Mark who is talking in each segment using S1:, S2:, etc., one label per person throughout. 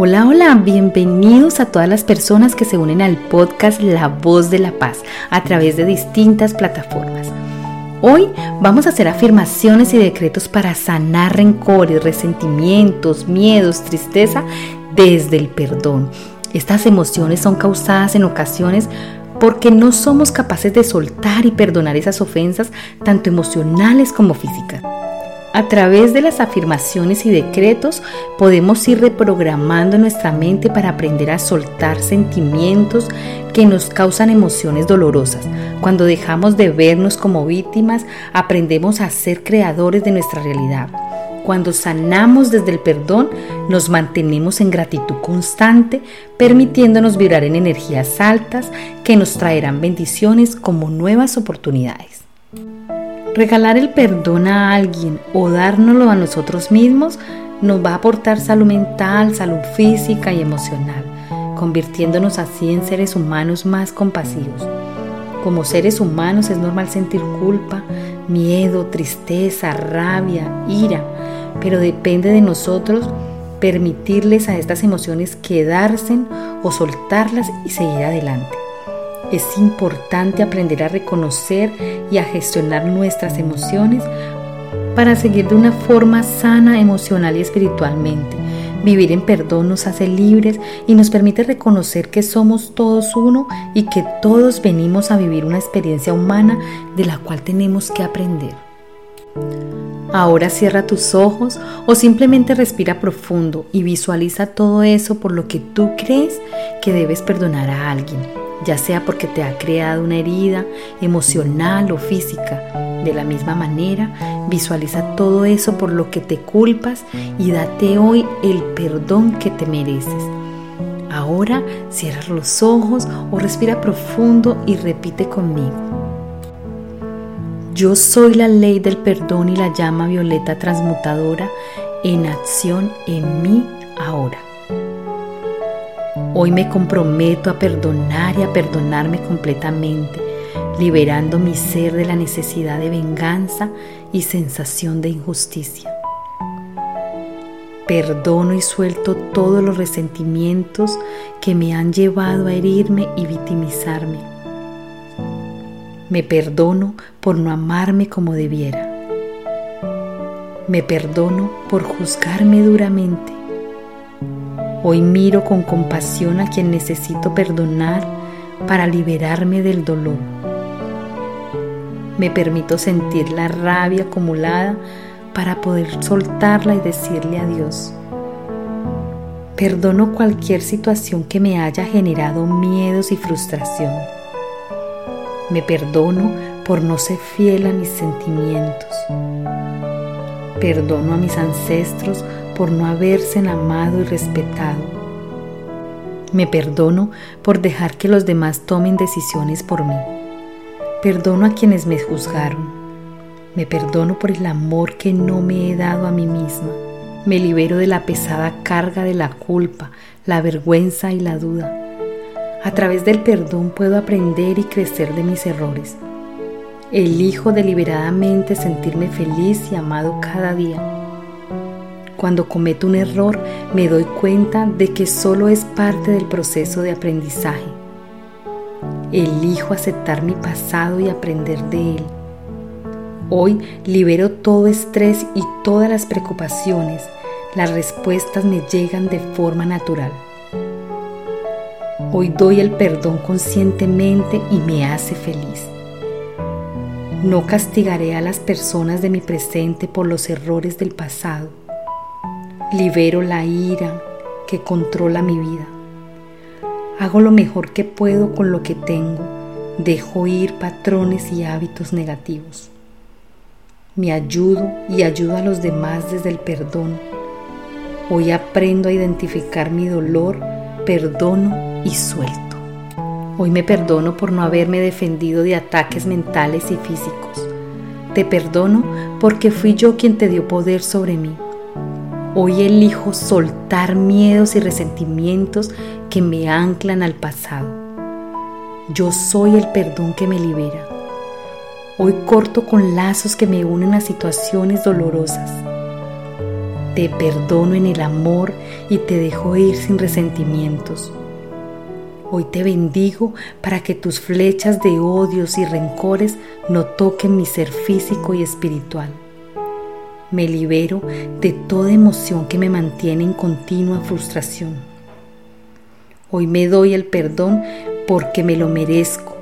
S1: Hola, hola, bienvenidos a todas las personas que se unen al podcast La Voz de la Paz a través de distintas plataformas. Hoy vamos a hacer afirmaciones y decretos para sanar rencores, resentimientos, miedos, tristeza desde el perdón. Estas emociones son causadas en ocasiones porque no somos capaces de soltar y perdonar esas ofensas, tanto emocionales como físicas. A través de las afirmaciones y decretos podemos ir reprogramando nuestra mente para aprender a soltar sentimientos que nos causan emociones dolorosas. Cuando dejamos de vernos como víctimas, aprendemos a ser creadores de nuestra realidad. Cuando sanamos desde el perdón, nos mantenemos en gratitud constante, permitiéndonos vibrar en energías altas que nos traerán bendiciones como nuevas oportunidades. Regalar el perdón a alguien o dárnoslo a nosotros mismos nos va a aportar salud mental, salud física y emocional, convirtiéndonos así en seres humanos más compasivos. Como seres humanos es normal sentir culpa, miedo, tristeza, rabia, ira, pero depende de nosotros permitirles a estas emociones quedarse o soltarlas y seguir adelante. Es importante aprender a reconocer y a gestionar nuestras emociones para seguir de una forma sana emocional y espiritualmente. Vivir en perdón nos hace libres y nos permite reconocer que somos todos uno y que todos venimos a vivir una experiencia humana de la cual tenemos que aprender. Ahora cierra tus ojos o simplemente respira profundo y visualiza todo eso por lo que tú crees que debes perdonar a alguien ya sea porque te ha creado una herida emocional o física. De la misma manera, visualiza todo eso por lo que te culpas y date hoy el perdón que te mereces. Ahora cierra los ojos o respira profundo y repite conmigo. Yo soy la ley del perdón y la llama violeta transmutadora en acción en mí ahora. Hoy me comprometo a perdonar y a perdonarme completamente, liberando mi ser de la necesidad de venganza y sensación de injusticia. Perdono y suelto todos los resentimientos que me han llevado a herirme y victimizarme. Me perdono por no amarme como debiera. Me perdono por juzgarme duramente. Hoy miro con compasión a quien necesito perdonar para liberarme del dolor. Me permito sentir la rabia acumulada para poder soltarla y decirle adiós. Perdono cualquier situación que me haya generado miedos y frustración. Me perdono por no ser fiel a mis sentimientos. Perdono a mis ancestros por no haberse amado y respetado. Me perdono por dejar que los demás tomen decisiones por mí. Perdono a quienes me juzgaron. Me perdono por el amor que no me he dado a mí misma. Me libero de la pesada carga de la culpa, la vergüenza y la duda. A través del perdón puedo aprender y crecer de mis errores. Elijo deliberadamente sentirme feliz y amado cada día. Cuando cometo un error me doy cuenta de que solo es parte del proceso de aprendizaje. Elijo aceptar mi pasado y aprender de él. Hoy libero todo estrés y todas las preocupaciones. Las respuestas me llegan de forma natural. Hoy doy el perdón conscientemente y me hace feliz. No castigaré a las personas de mi presente por los errores del pasado Libero la ira que controla mi vida. Hago lo mejor que puedo con lo que tengo. Dejo ir patrones y hábitos negativos. Me ayudo y ayudo a los demás desde el perdón. Hoy aprendo a identificar mi dolor, perdono y suelto. Hoy me perdono por no haberme defendido de ataques mentales y físicos. Te perdono porque fui yo quien te dio poder sobre mí Hoy elijo soltar miedos y resentimientos que me anclan al pasado. Yo soy el perdón que me libera. Hoy corto con lazos que me unen a situaciones dolorosas. Te perdono en el amor y te dejo ir sin resentimientos. Hoy te bendigo para que tus flechas de odios y rencores no toquen mi ser físico y espiritual. Me libero de toda emoción que me mantiene en continua frustración. Hoy me doy el perdón porque me lo merezco.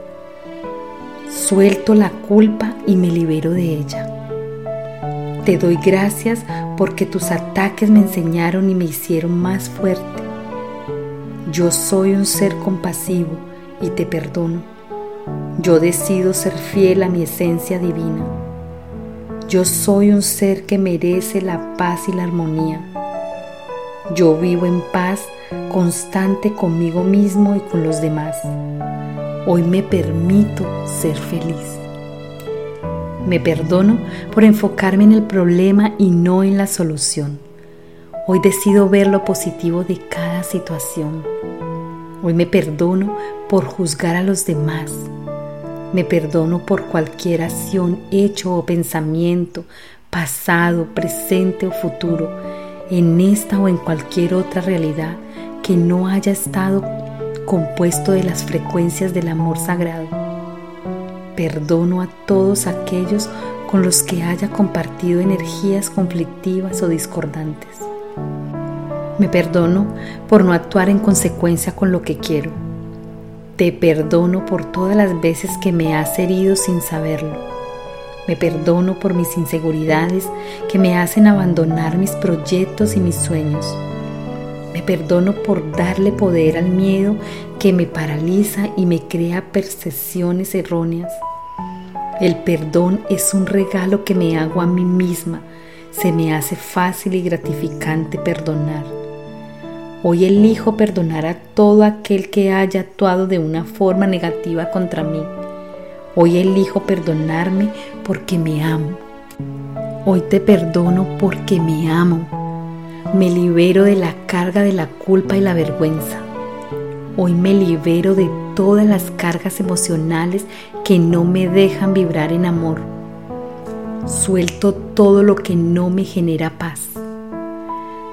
S1: Suelto la culpa y me libero de ella. Te doy gracias porque tus ataques me enseñaron y me hicieron más fuerte. Yo soy un ser compasivo y te perdono. Yo decido ser fiel a mi esencia divina. Yo soy un ser que merece la paz y la armonía. Yo vivo en paz constante conmigo mismo y con los demás. Hoy me permito ser feliz. Me perdono por enfocarme en el problema y no en la solución. Hoy decido ver lo positivo de cada situación. Hoy me perdono por juzgar a los demás. Me perdono por cualquier acción, hecho o pensamiento, pasado, presente o futuro, en esta o en cualquier otra realidad que no haya estado compuesto de las frecuencias del amor sagrado. Perdono a todos aquellos con los que haya compartido energías conflictivas o discordantes. Me perdono por no actuar en consecuencia con lo que quiero. Te perdono por todas las veces que me has herido sin saberlo. Me perdono por mis inseguridades que me hacen abandonar mis proyectos y mis sueños. Me perdono por darle poder al miedo que me paraliza y me crea percepciones erróneas. El perdón es un regalo que me hago a mí misma. Se me hace fácil y gratificante perdonar. Hoy elijo perdonar a todo aquel que haya actuado de una forma negativa contra mí. Hoy elijo perdonarme porque me amo. Hoy te perdono porque me amo. Me libero de la carga de la culpa y la vergüenza. Hoy me libero de todas las cargas emocionales que no me dejan vibrar en amor. Suelto todo lo que no me genera paz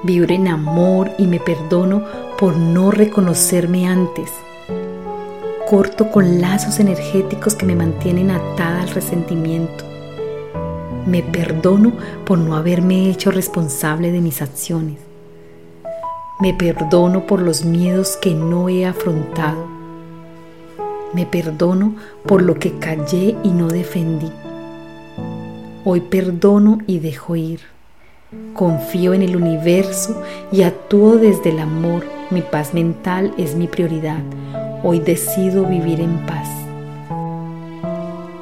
S1: vibro en amor y me perdono por no reconocerme antes. Corto con lazos energéticos que me mantienen atada al resentimiento. Me perdono por no haberme hecho responsable de mis acciones. Me perdono por los miedos que no he afrontado. Me perdono por lo que callé y no defendí. Hoy perdono y dejo ir. Confío en el universo y actúo desde el amor. Mi paz mental es mi prioridad. Hoy decido vivir en paz.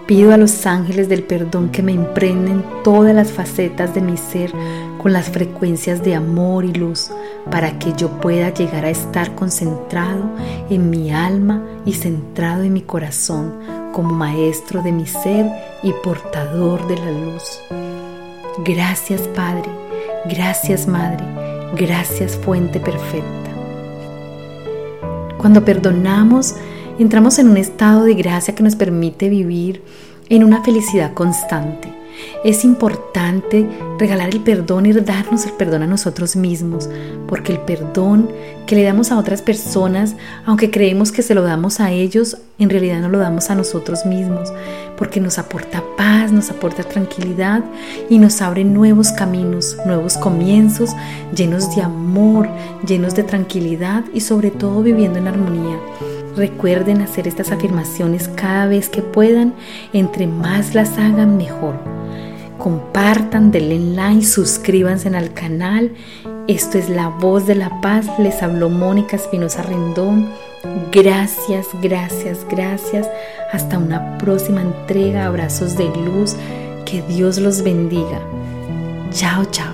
S1: Pido a los ángeles del perdón que me imprenden todas las facetas de mi ser con las frecuencias de amor y luz para que yo pueda llegar a estar concentrado en mi alma y centrado en mi corazón como maestro de mi ser y portador de la luz. Gracias Padre, gracias Madre, gracias Fuente Perfecta. Cuando perdonamos, entramos en un estado de gracia que nos permite vivir en una felicidad constante es importante regalar el perdón y darnos el perdón a nosotros mismos, porque el perdón que le damos a otras personas, aunque creemos que se lo damos a ellos, en realidad no lo damos a nosotros mismos, porque nos aporta paz, nos aporta tranquilidad y nos abre nuevos caminos, nuevos comienzos, llenos de amor, llenos de tranquilidad y sobre todo viviendo en armonía. Recuerden hacer estas afirmaciones cada vez que puedan, entre más las hagan mejor compartan, denle like, suscríbanse al canal. Esto es La Voz de la Paz. Les habló Mónica Espinosa Rendón. Gracias, gracias, gracias. Hasta una próxima entrega. Abrazos de luz. Que Dios los bendiga. Chao, chao.